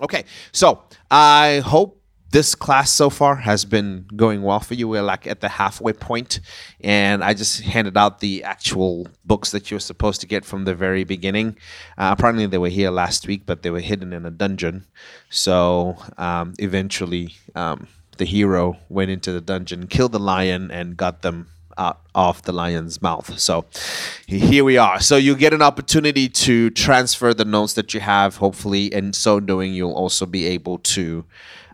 Okay, so I hope this class so far has been going well for you. We're like at the halfway point, and I just handed out the actual books that you were supposed to get from the very beginning. Uh, apparently, they were here last week, but they were hidden in a dungeon. So um, eventually, um, the hero went into the dungeon, killed the lion, and got them out of the lion's mouth. So here we are. So you get an opportunity to transfer the notes that you have, hopefully, and so doing, you'll also be able to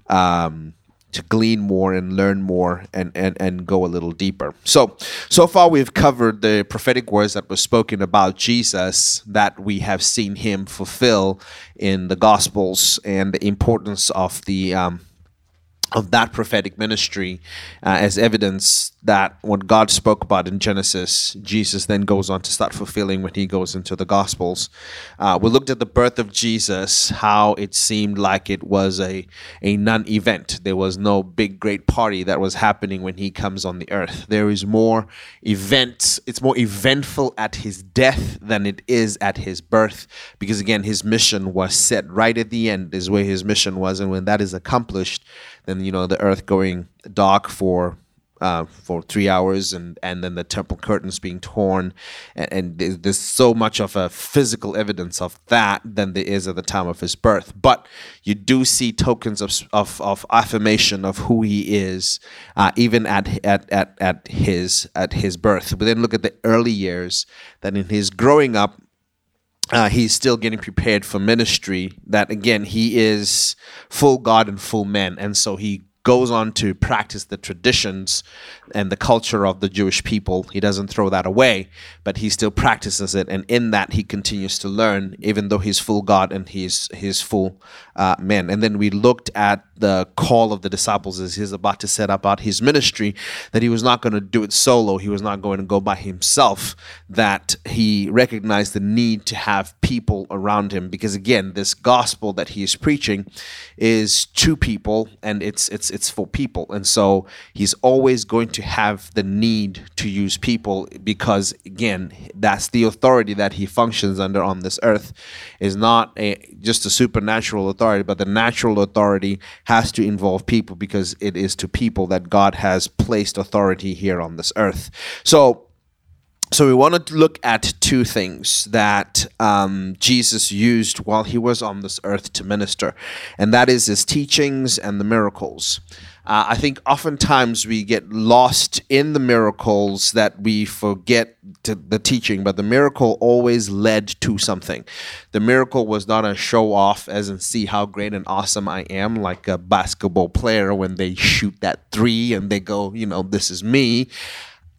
um, to glean more and learn more and, and, and go a little deeper. So, so far we've covered the prophetic words that were spoken about Jesus that we have seen him fulfill in the Gospels and the importance of the um, of that prophetic ministry uh, as evidence that what God spoke about in Genesis, Jesus then goes on to start fulfilling when he goes into the Gospels. Uh, we looked at the birth of Jesus, how it seemed like it was a, a non event. There was no big, great party that was happening when he comes on the earth. There is more events, it's more eventful at his death than it is at his birth, because again, his mission was set right at the end, is where his mission was. And when that is accomplished, then you know the earth going dark for uh, for three hours, and and then the temple curtains being torn, and, and, there's so much of a physical evidence of that than there is at the time of his birth. But you do see tokens of of, of affirmation of who he is, uh, even at, at at at his at his birth. But then look at the early years that in his growing up uh, he's still getting prepared for ministry. That again, he is full God and full man, and so he goes on to practice the traditions and the culture of the Jewish people. He doesn't throw that away, but he still practices it, and in that he continues to learn, even though he's full God and he's he's full uh, man. And then we looked at the call of the disciples as he's about to set up out his ministry, that he was not going to do it solo. He was not going to go by himself. That he recognized the need to have people around him, because again, this gospel that he is preaching is to people, and it's it's it's for people, and so he's always going to have the need to use people because again that's the authority that he functions under on this earth. Is not a just a supernatural authority but the natural authority has to involve people because it is to people that God has placed authority here on this earth. So so we want to look at two things that um, Jesus used while he was on this earth to minister, and that is his teachings and the miracles. Uh, I think oftentimes we get lost in the miracles that we forget the teaching, but the miracle always led to something. The miracle was not a show off, as in see how great and awesome I am, like a basketball player when they shoot that three and they go, you know, this is me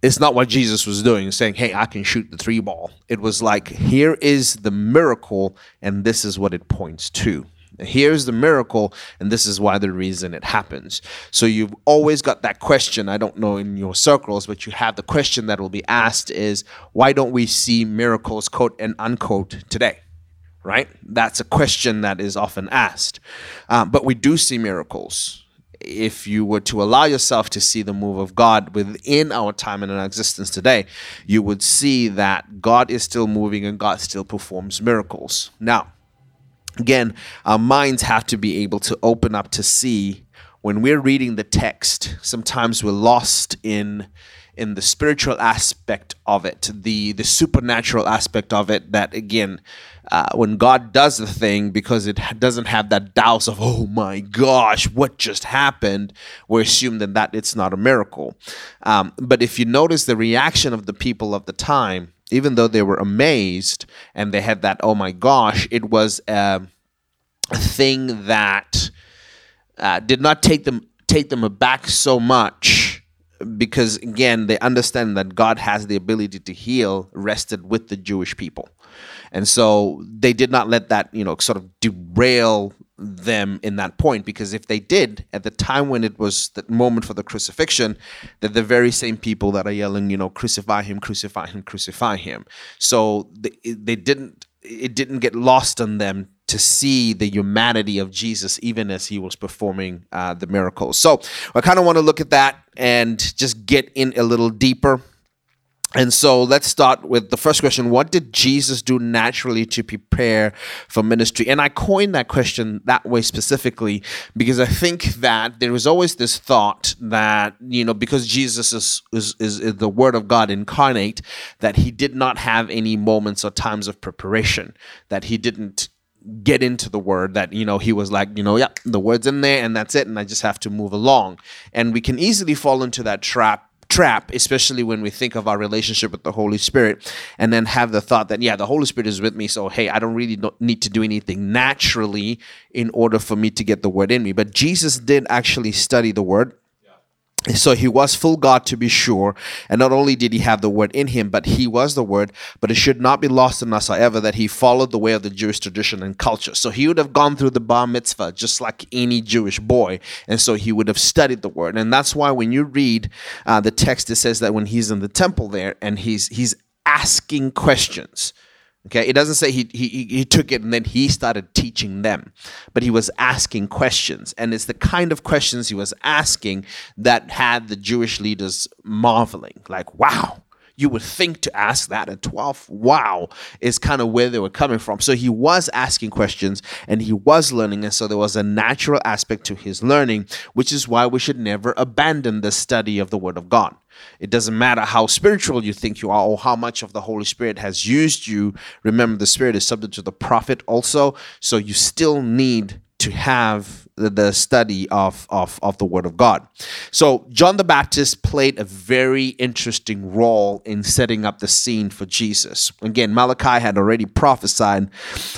it's not what Jesus was doing, saying, Hey, I can shoot the three ball. It was like, Here is the miracle, and this is what it points to. Here's the miracle, and this is why the reason it happens. So you've always got that question. I don't know in your circles, but you have the question that will be asked is why don't we see miracles, quote and unquote, today? Right? That's a question that is often asked. Um, but we do see miracles. If you were to allow yourself to see the move of God within our time and our existence today, you would see that God is still moving and God still performs miracles. Now, again, our minds have to be able to open up to see when we're reading the text, sometimes we're lost in in the spiritual aspect of it, the the supernatural aspect of it. That again, uh, when God does the thing, because it doesn't have that douse of oh my gosh, what just happened, we assume that that it's not a miracle. Um, but if you notice the reaction of the people of the time, even though they were amazed and they had that oh my gosh it was a, a thing that uh, did not take them take them aback so much because again they understand that god has the ability to heal rested with the jewish people. And so they did not let that you know sort of derail them in that point because if they did at the time when it was the moment for the crucifixion they're the very same people that are yelling you know crucify him crucify him crucify him. So they, they didn't it didn't get lost on them to see the humanity of Jesus even as he was performing uh, the miracles. So i kind of want to look at that and just get in a little deeper. And so let's start with the first question. What did Jesus do naturally to prepare for ministry? And I coined that question that way specifically because I think that there was always this thought that, you know, because Jesus is, is, is, is the Word of God incarnate, that he did not have any moments or times of preparation, that he didn't get into the word that you know he was like you know yeah the word's in there and that's it and i just have to move along and we can easily fall into that trap trap, especially when we think of our relationship with the Holy Spirit, and then have the thought that, yeah, the Holy Spirit is with me, so hey, I don't really need to do anything naturally in order for me to get the word in me. But Jesus did actually study the word so he was full God to be sure, and not only did he have the word in him, but he was the word. But it should not be lost on us, however, that he followed the way of the Jewish tradition and culture. So he would have gone through the bar mitzvah just like any Jewish boy, and so he would have studied the word. And that's why when you read uh, the text, it says that when he's in the temple there and he's he's asking questions Okay, it doesn't say he, he he took it and then he started teaching them, but he was asking questions, and it's the kind of questions he was asking that had the Jewish leaders marveling, like, "Wow, you would think to ask that at 12 wow is kind of where they were coming from so he was asking questions and he was learning and so there was a natural aspect to his learning which is why we should never abandon the study of the word of god it doesn't matter how spiritual you think you are or how much of the Holy Spirit has used you. Remember, the Spirit is subject to the prophet also. So you still need to have the study of, of, of the Word of God. So, John the Baptist played a very interesting role in setting up the scene for Jesus. Again, Malachi had already prophesied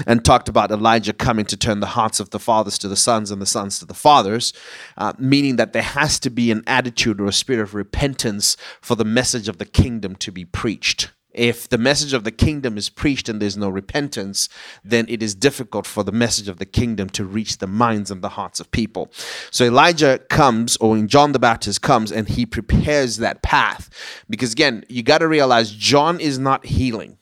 and talked about Elijah coming to turn the hearts of the fathers to the sons and the sons to the fathers, uh, meaning that there has to be an attitude or a spirit of repentance for the message of the kingdom to be preached. If the message of the kingdom is preached and there's no repentance, then it is difficult for the message of the kingdom to reach the minds and the hearts of people. So Elijah comes, or when John the Baptist comes, and he prepares that path. Because again, you got to realize John is not healing.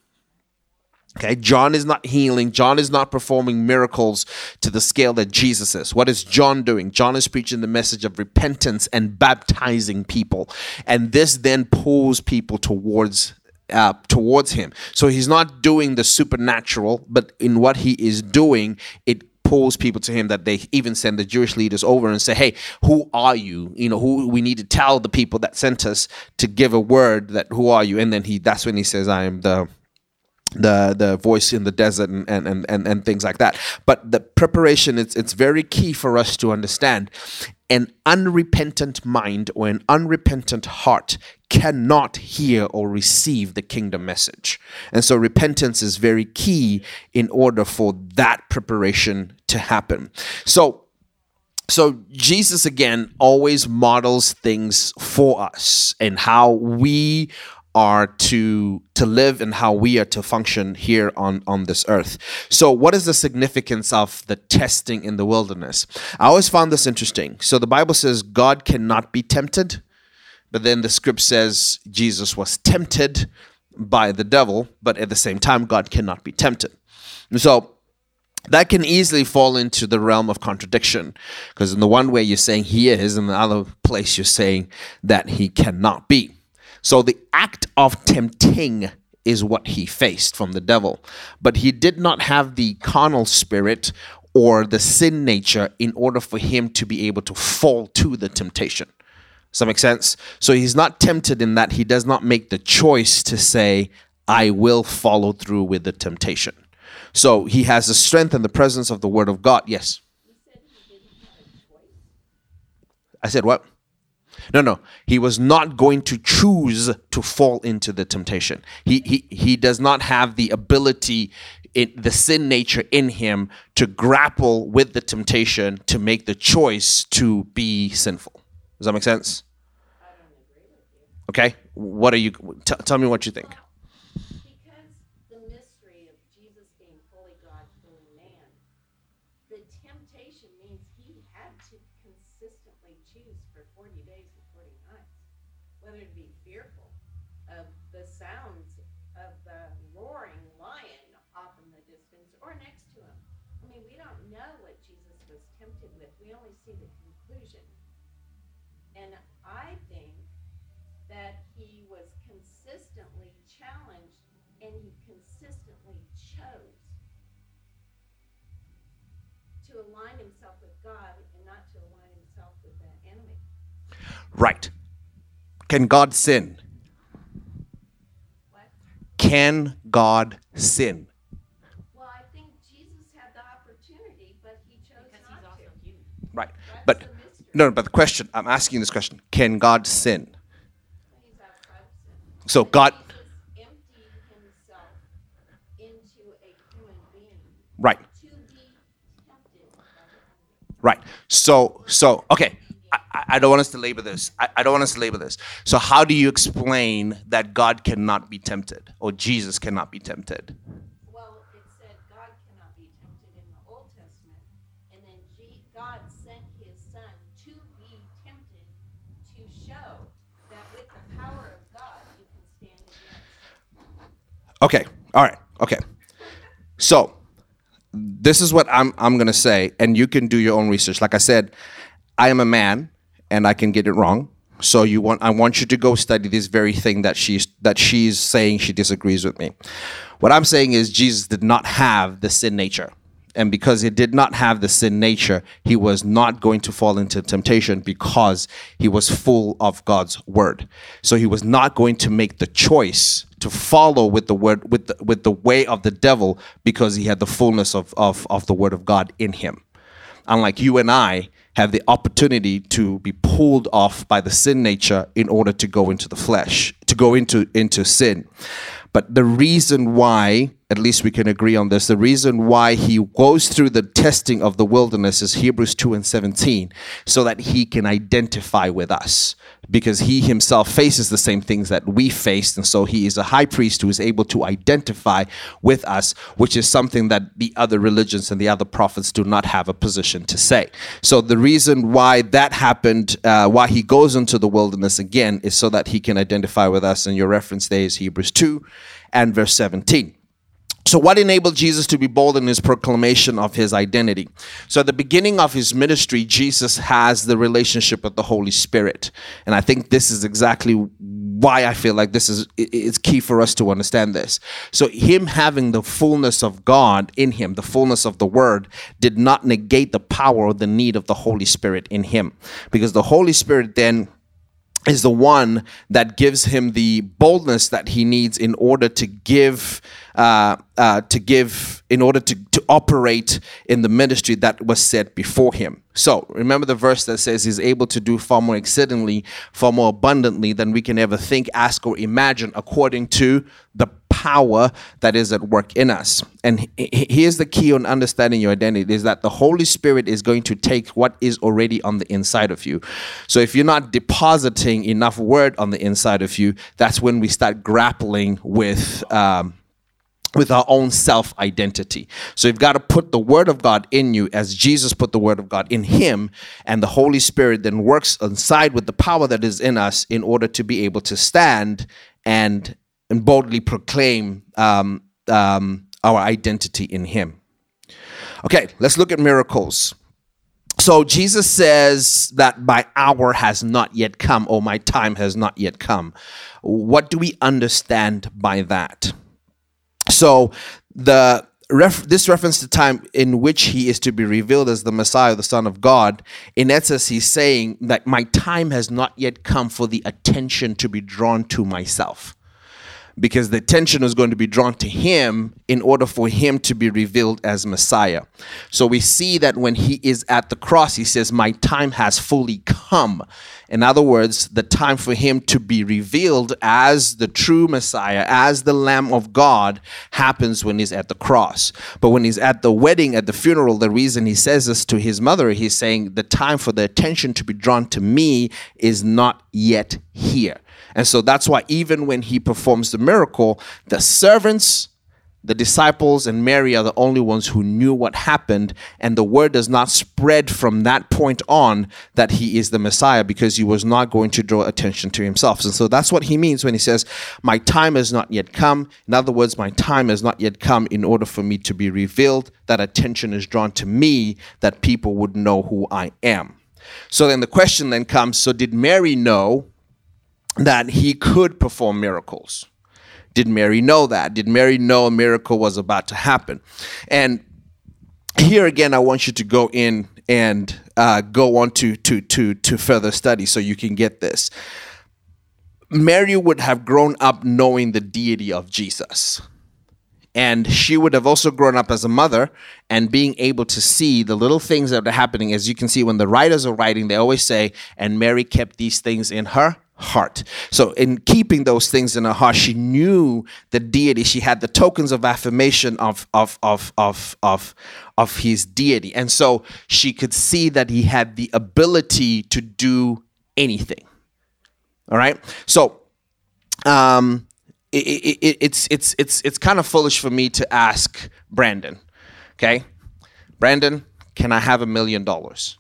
Okay, John is not healing. John is not performing miracles to the scale that Jesus is. What is John doing? John is preaching the message of repentance and baptizing people. And this then pulls people towards uh, towards him. So he's not doing the supernatural, but in what he is doing, it pulls people to him that they even send the Jewish leaders over and say, "Hey, who are you? You know, who we need to tell the people that sent us to give a word that who are you?" And then he that's when he says, "I am the the the voice in the desert and, and and and things like that but the preparation it's it's very key for us to understand an unrepentant mind or an unrepentant heart cannot hear or receive the kingdom message. And so repentance is very key in order for that preparation to happen. So so Jesus again always models things for us and how we are to to live and how we are to function here on on this earth. So what is the significance of the testing in the wilderness? I always found this interesting. So the Bible says God cannot be tempted, but then the script says Jesus was tempted by the devil, but at the same time God cannot be tempted. So that can easily fall into the realm of contradiction because in the one way you're saying he is, in the other place you're saying that he cannot be. So the act of tempting is what he faced from the devil. But he did not have the carnal spirit or the sin nature in order for him to be able to fall to the temptation. Does that make sense? So he's not tempted in that he does not make the choice to say, I will follow through with the temptation. So he has the strength and the presence of the word of God. Yes. I said what? No, no. He was not going to choose to fall into the temptation. He he he does not have the ability in the sin nature in him to grapple with the temptation to make the choice to be sinful. Does that make sense? Okay. What are you t- tell me what you think. Right. Can God sin? What? Can God sin? Well, I think Jesus had the opportunity, but he chose Because not he's also to. human. Right. That's But the mystery. no, but the question I'm asking this question: Can God sin? He's sin. So God, emptied himself into a human being right, to be tempted by the enemy. right. So, so okay. I, don't want us to labor this. I, I don't want us to labor this. So, how do you explain that God cannot be tempted or Jesus cannot be tempted? Well, it said God cannot be tempted in the Old Testament, and then G- God sent his son to be tempted to show that with the power of God you can stand against. Okay. All right. Okay. So this is what I'm I'm gonna say, and you can do your own research. Like I said, I am a man, and I can get it wrong. So you want I want you to go study this very thing that she's that she's saying she disagrees with me. What I'm saying is Jesus did not have the sin nature. And because he did not have the sin nature, he was not going to fall into temptation because he was full of God's word. So he was not going to make the choice to follow with the word with the, with the way of the devil because he had the fullness of, of, of the word of God in him. Unlike you and I have the opportunity to be pulled off by the sin nature in order to go into the flesh, to go into into sin. But the reason why, at least we can agree on this, the reason why he goes through the testing of the wilderness is Hebrews 2 and 17, so that he can identify with us. Because he himself faces the same things that we faced. And so he is a high priest who is able to identify with us, which is something that the other religions and the other prophets do not have a position to say. So the reason why that happened, uh, why he goes into the wilderness again, is so that he can identify with us. And your reference there is Hebrews 2 and verse 17. So, what enabled Jesus to be bold in his proclamation of his identity? So, at the beginning of his ministry, Jesus has the relationship with the Holy Spirit. And I think this is exactly why I feel like this is it's key for us to understand this. So, him having the fullness of God in him, the fullness of the Word, did not negate the power or the need of the Holy Spirit in him. Because the Holy Spirit then is the one that gives him the boldness that he needs in order to give uh, uh, to give in order to, to operate in the ministry that was set before him. So remember the verse that says he's able to do far more exceedingly far more abundantly than we can ever think ask or imagine according to the power that is at work in us and he- he- here's the key on understanding your identity is that the holy spirit is going to take what is already on the inside of you so if you're not depositing enough word on the inside of you that's when we start grappling with um, with our own self identity. So you've got to put the word of God in you as Jesus put the word of God in him, and the Holy Spirit then works inside with the power that is in us in order to be able to stand and, and boldly proclaim um, um, our identity in him. Okay, let's look at miracles. So Jesus says that my hour has not yet come, or my time has not yet come. What do we understand by that? So the ref- this reference to time in which he is to be revealed as the Messiah, the Son of God, in essence, he's saying that my time has not yet come for the attention to be drawn to myself because the attention is going to be drawn to him in order for him to be revealed as Messiah. So we see that when he is at the cross, he says, My time has fully come. In other words, the time for him to be revealed as the true Messiah, as the Lamb of God, happens when he's at the cross. But when he's at the wedding, at the funeral, the reason he says this to his mother, he's saying, The time for the attention to be drawn to me is not yet here. And so that's why even when he performs the miracle, the servants, the disciples, and Mary are the only ones who knew what happened. And the word does not spread from that point on that he is the Messiah because he was not going to draw attention to himself. And so that's what he means when he says, My time has not yet come. In other words, my time has not yet come in order for me to be revealed. That attention is drawn to me, that people would know who I am. So then the question then comes so did Mary know that he could perform miracles. Did Mary know that? Did Mary know a miracle was about to happen? And here again, I want you to go in and uh, go on to, to, to, to further study so you can get this. Mary would have grown up knowing the deity of Jesus. And she would have also grown up as a mother and being able to see the little things that are happening. As you can see, when the writers are writing, they always say, and Mary kept these things in her heart. So, in keeping those things in her heart, she knew the deity. She had the tokens of affirmation of of of of of of his deity, and so she could see that he had the ability to do anything. All right, so um, it, it, it's it's it's it's kind of foolish for me to ask Brandon. Okay, Brandon, can I have a million dollars?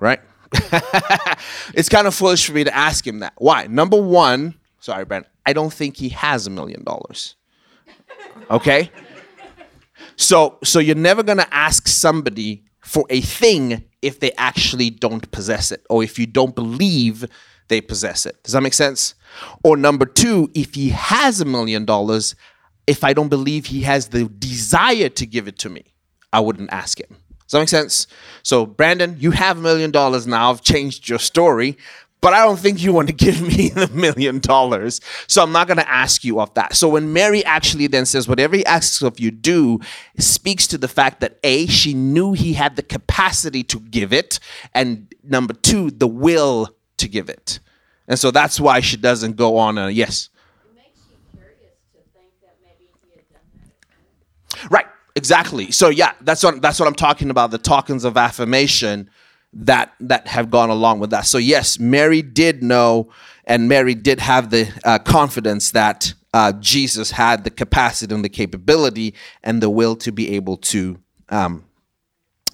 Right it's kind of foolish for me to ask him that. Why? Number one, sorry, Brent, I don't think he has a million dollars. Okay? So so you're never gonna ask somebody for a thing if they actually don't possess it, or if you don't believe they possess it. Does that make sense? Or number two, if he has a million dollars, if I don't believe he has the desire to give it to me, I wouldn't ask him. Does that make sense? So, Brandon, you have a million dollars now. I've changed your story, but I don't think you want to give me the million dollars. So I'm not going to ask you of that. So when Mary actually then says, whatever he asks of you, do, speaks to the fact that A, she knew he had the capacity to give it, and number two, the will to give it. And so that's why she doesn't go on a yes. It makes you curious to think that maybe he had done that. Right. Exactly. So yeah, that's what that's what I'm talking about. The tokens of affirmation that that have gone along with that. So yes, Mary did know, and Mary did have the uh, confidence that uh, Jesus had the capacity and the capability and the will to be able to. Um,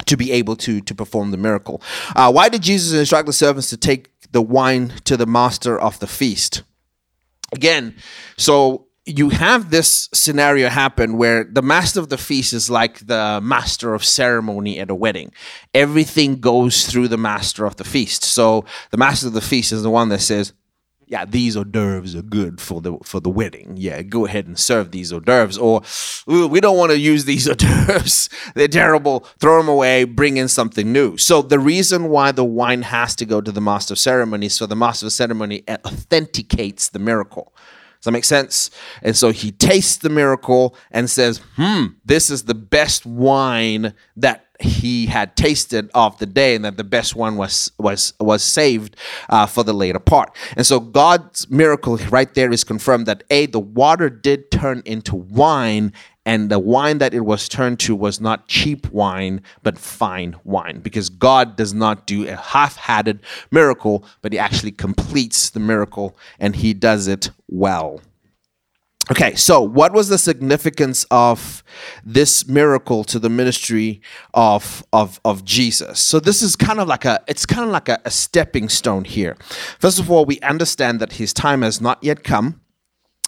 to be able to to perform the miracle. Uh, why did Jesus instruct the servants to take the wine to the master of the feast? Again, so you have this scenario happen where the master of the feast is like the master of ceremony at a wedding. Everything goes through the master of the feast. So the master of the feast is the one that says, yeah, these hors d'oeuvres are good for the for the wedding. Yeah, go ahead and serve these hors d'oeuvres. Or we don't want to use these hors d'oeuvres. They're terrible. Throw them away. Bring in something new. So the reason why the wine has to go to the master of ceremony, so the master of ceremony authenticates the miracle. Does that make sense? And so he tastes the miracle and says, hmm, this is the best wine that he had tasted of the day and that the best one was was was saved uh, for the later part and so god's miracle right there is confirmed that a the water did turn into wine and the wine that it was turned to was not cheap wine but fine wine because god does not do a half-hatted miracle but he actually completes the miracle and he does it well Okay, so what was the significance of this miracle to the ministry of, of, of Jesus? So this is kind of like a it's kind of like a, a stepping stone here. First of all, we understand that his time has not yet come.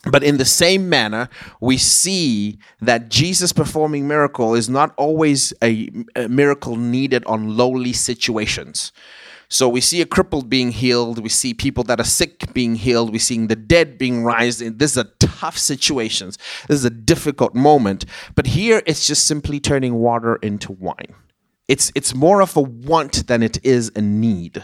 But in the same manner, we see that Jesus performing miracle is not always a, a miracle needed on lowly situations. So we see a crippled being healed. We see people that are sick being healed. We're seeing the dead being raised. This is a tough situations. This is a difficult moment. But here it's just simply turning water into wine. It's it's more of a want than it is a need.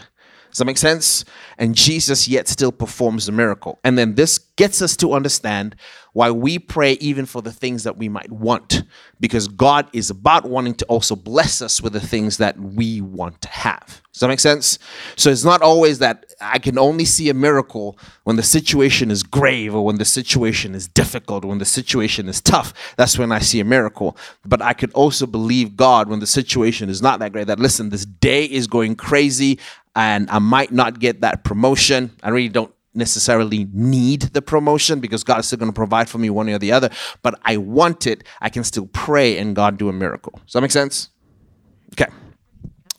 Does that make sense? And Jesus yet still performs the miracle. And then this gets us to understand why we pray even for the things that we might want, because God is about wanting to also bless us with the things that we want to have. Does that make sense? So it's not always that I can only see a miracle when the situation is grave or when the situation is difficult or when the situation is tough. That's when I see a miracle. But I could also believe God when the situation is not that great. That listen, this day is going crazy and I might not get that promotion. I really don't necessarily need the promotion because God is still going to provide for me one way or the other, but I want it. I can still pray and God do a miracle. Does that make sense? Okay.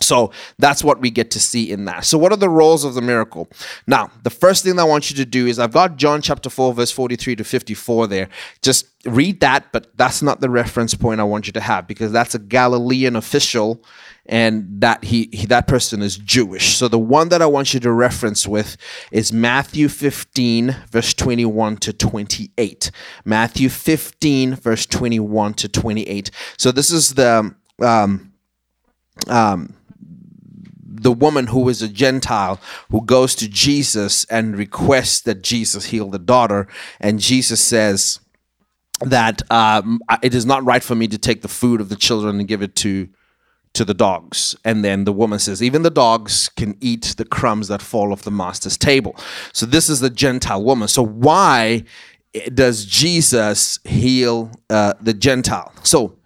So that's what we get to see in that. So, what are the roles of the miracle? Now, the first thing I want you to do is I've got John chapter 4, verse 43 to 54 there. Just read that, but that's not the reference point I want you to have because that's a Galilean official and that he, he that person is Jewish. So, the one that I want you to reference with is Matthew 15, verse 21 to 28. Matthew 15, verse 21 to 28. So, this is the. Um, um, the woman who is a Gentile who goes to Jesus and requests that Jesus heal the daughter, and Jesus says that um, it is not right for me to take the food of the children and give it to to the dogs. And then the woman says, even the dogs can eat the crumbs that fall off the master's table. So this is the Gentile woman. So why does Jesus heal uh, the Gentile? So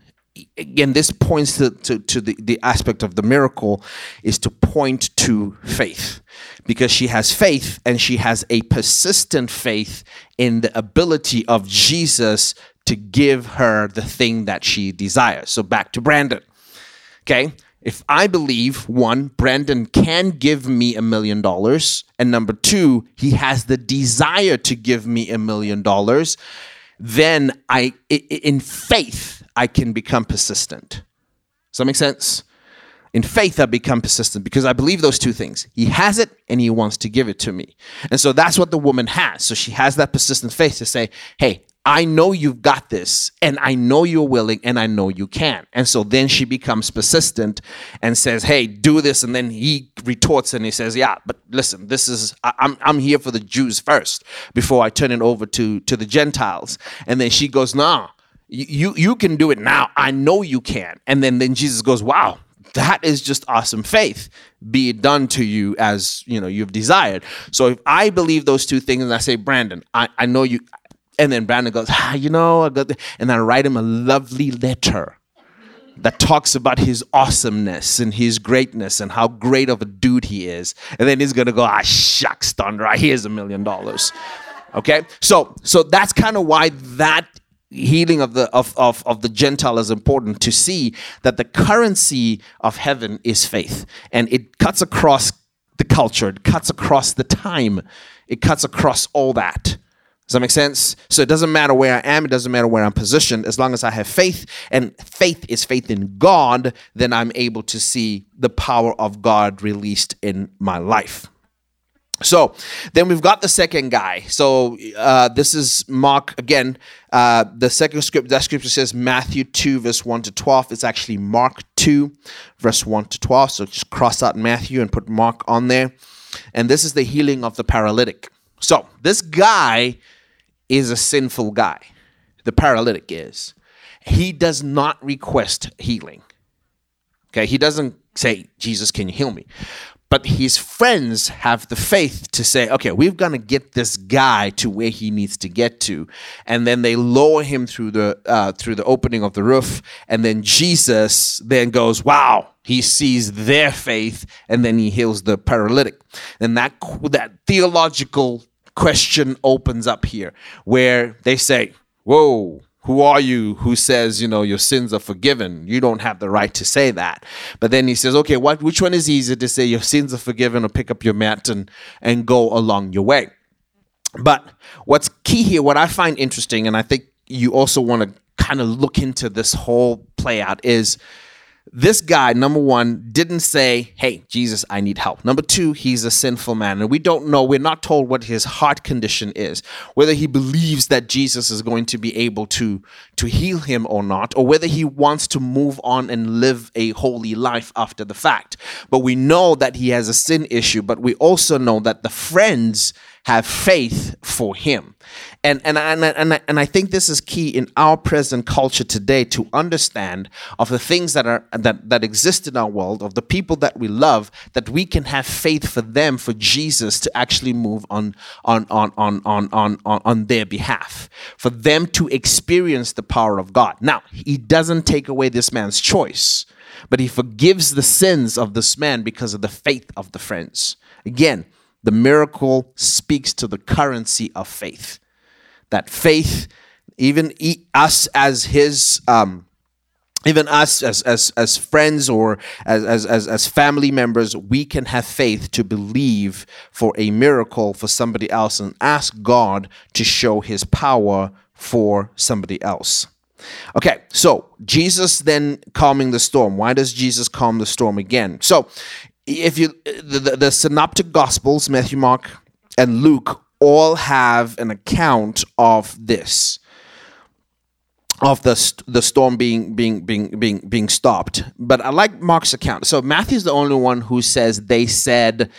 again, this points to, to, to, the, the aspect of the miracle is to point to faith because she has faith and she has a persistent faith in the ability of Jesus to give her the thing that she desires. So back to Brandon. Okay. If I believe one, Brandon can give me a million dollars, and number two, he has the desire to give me a million dollars, then I, in faith, I can become persistent. Does that make sense? In faith, I become persistent because I believe those two things. He has it and he wants to give it to me. And so that's what the woman has. So she has that persistent faith to say, hey, I know you've got this, and I know you're willing, and I know you can. And so then she becomes persistent and says, Hey, do this. And then he retorts and he says, Yeah, but listen, this is, I, am I'm here for the Jews first before I turn it over to, to the Gentiles. And then she goes, Nah, you, you can do it now. I know you can. And then, then Jesus goes, Wow, that is just awesome faith be it done to you as you know you've desired so if i believe those two things and i say brandon i, I know you and then Brandon goes, ah, you know, I got and I write him a lovely letter that talks about his awesomeness and his greatness and how great of a dude he is. And then he's gonna go, ah, shucks, thunder, here's a million dollars. Okay, so so that's kind of why that healing of the of, of of the gentile is important to see that the currency of heaven is faith and it cuts across the culture it cuts across the time it cuts across all that does that make sense? So it doesn't matter where I am, it doesn't matter where I'm positioned, as long as I have faith, and faith is faith in God, then I'm able to see the power of God released in my life. So then we've got the second guy. So uh, this is Mark again. Uh, the second script that scripture says Matthew two verse one to twelve. It's actually Mark two verse one to twelve. So just cross out Matthew and put Mark on there. And this is the healing of the paralytic. So this guy is a sinful guy. The paralytic is. He does not request healing. Okay, he doesn't say, Jesus, can you heal me? But his friends have the faith to say, okay, we're going to get this guy to where he needs to get to. And then they lower him through the, uh, through the opening of the roof. And then Jesus then goes, wow, he sees their faith and then he heals the paralytic. And that, that theological question opens up here where they say, Whoa, who are you who says, you know, your sins are forgiven? You don't have the right to say that. But then he says, okay, what which one is easier to say your sins are forgiven or pick up your mat and, and go along your way? But what's key here, what I find interesting, and I think you also want to kind of look into this whole play out is this guy, number one, didn't say, Hey, Jesus, I need help. Number two, he's a sinful man. And we don't know, we're not told what his heart condition is, whether he believes that Jesus is going to be able to, to heal him or not, or whether he wants to move on and live a holy life after the fact. But we know that he has a sin issue, but we also know that the friends have faith for him. And, and, and, and, and I think this is key in our present culture today to understand of the things that are that, that exist in our world, of the people that we love, that we can have faith for them, for Jesus to actually move on on on on on on, on, on their behalf, for them to experience the power of God. Now, he doesn't take away this man's choice, but he forgives the sins of this man because of the faith of the friends. Again, the miracle speaks to the currency of faith. That faith, even us as his um, even us as as as friends or as as as, family members we can have faith to believe for a miracle for somebody else and ask god to show his power for somebody else. Okay so jesus then calming the storm. Why does jesus calm the storm again? So if you the, the, the synoptic gospels matthew mark and luke all have an account of this of the the storm being being being being being stopped. But I like Mark's account. So Matthew's the only one who says they said,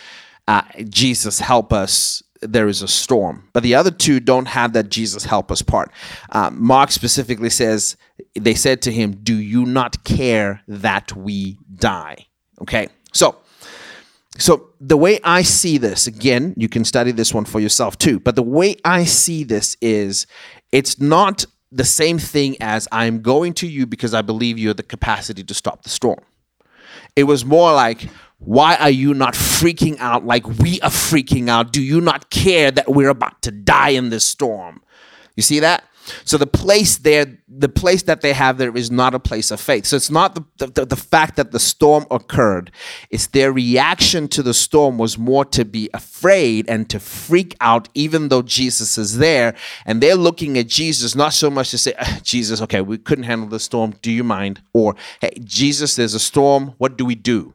uh, "Jesus help us." There is a storm, but the other two don't have that Jesus help us part. Uh, Mark specifically says they said to him, "Do you not care that we die?" Okay, so so the way I see this, again, you can study this one for yourself too. But the way I see this is, it's not the same thing as I'm going to you because I believe you have the capacity to stop the storm. It was more like, why are you not freaking out like we are freaking out? Do you not care that we're about to die in this storm? You see that? So the place there, the place that they have there is not a place of faith. So it's not the, the, the, fact that the storm occurred. It's their reaction to the storm was more to be afraid and to freak out, even though Jesus is there. And they're looking at Jesus, not so much to say, ah, Jesus, okay, we couldn't handle the storm. Do you mind? Or, hey, Jesus, there's a storm. What do we do?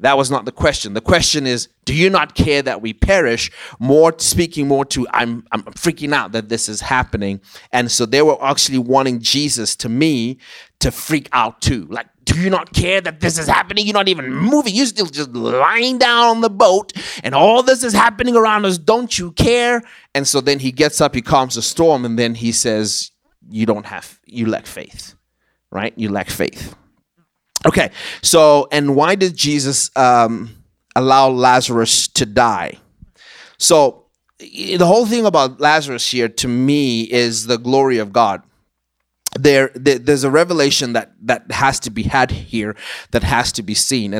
That was not the question. The question is, do you not care that we perish? More speaking more to I'm I'm freaking out that this is happening. And so they were actually wanting Jesus to me to freak out too. Like, do you not care that this is happening? You're not even moving. You're still just lying down on the boat and all this is happening around us. Don't you care? And so then he gets up, he calms the storm, and then he says, You don't have you lack faith. Right? You lack faith. Okay, so and why did Jesus um, allow Lazarus to die? So the whole thing about Lazarus here, to me, is the glory of God. There, there, there's a revelation that that has to be had here, that has to be seen.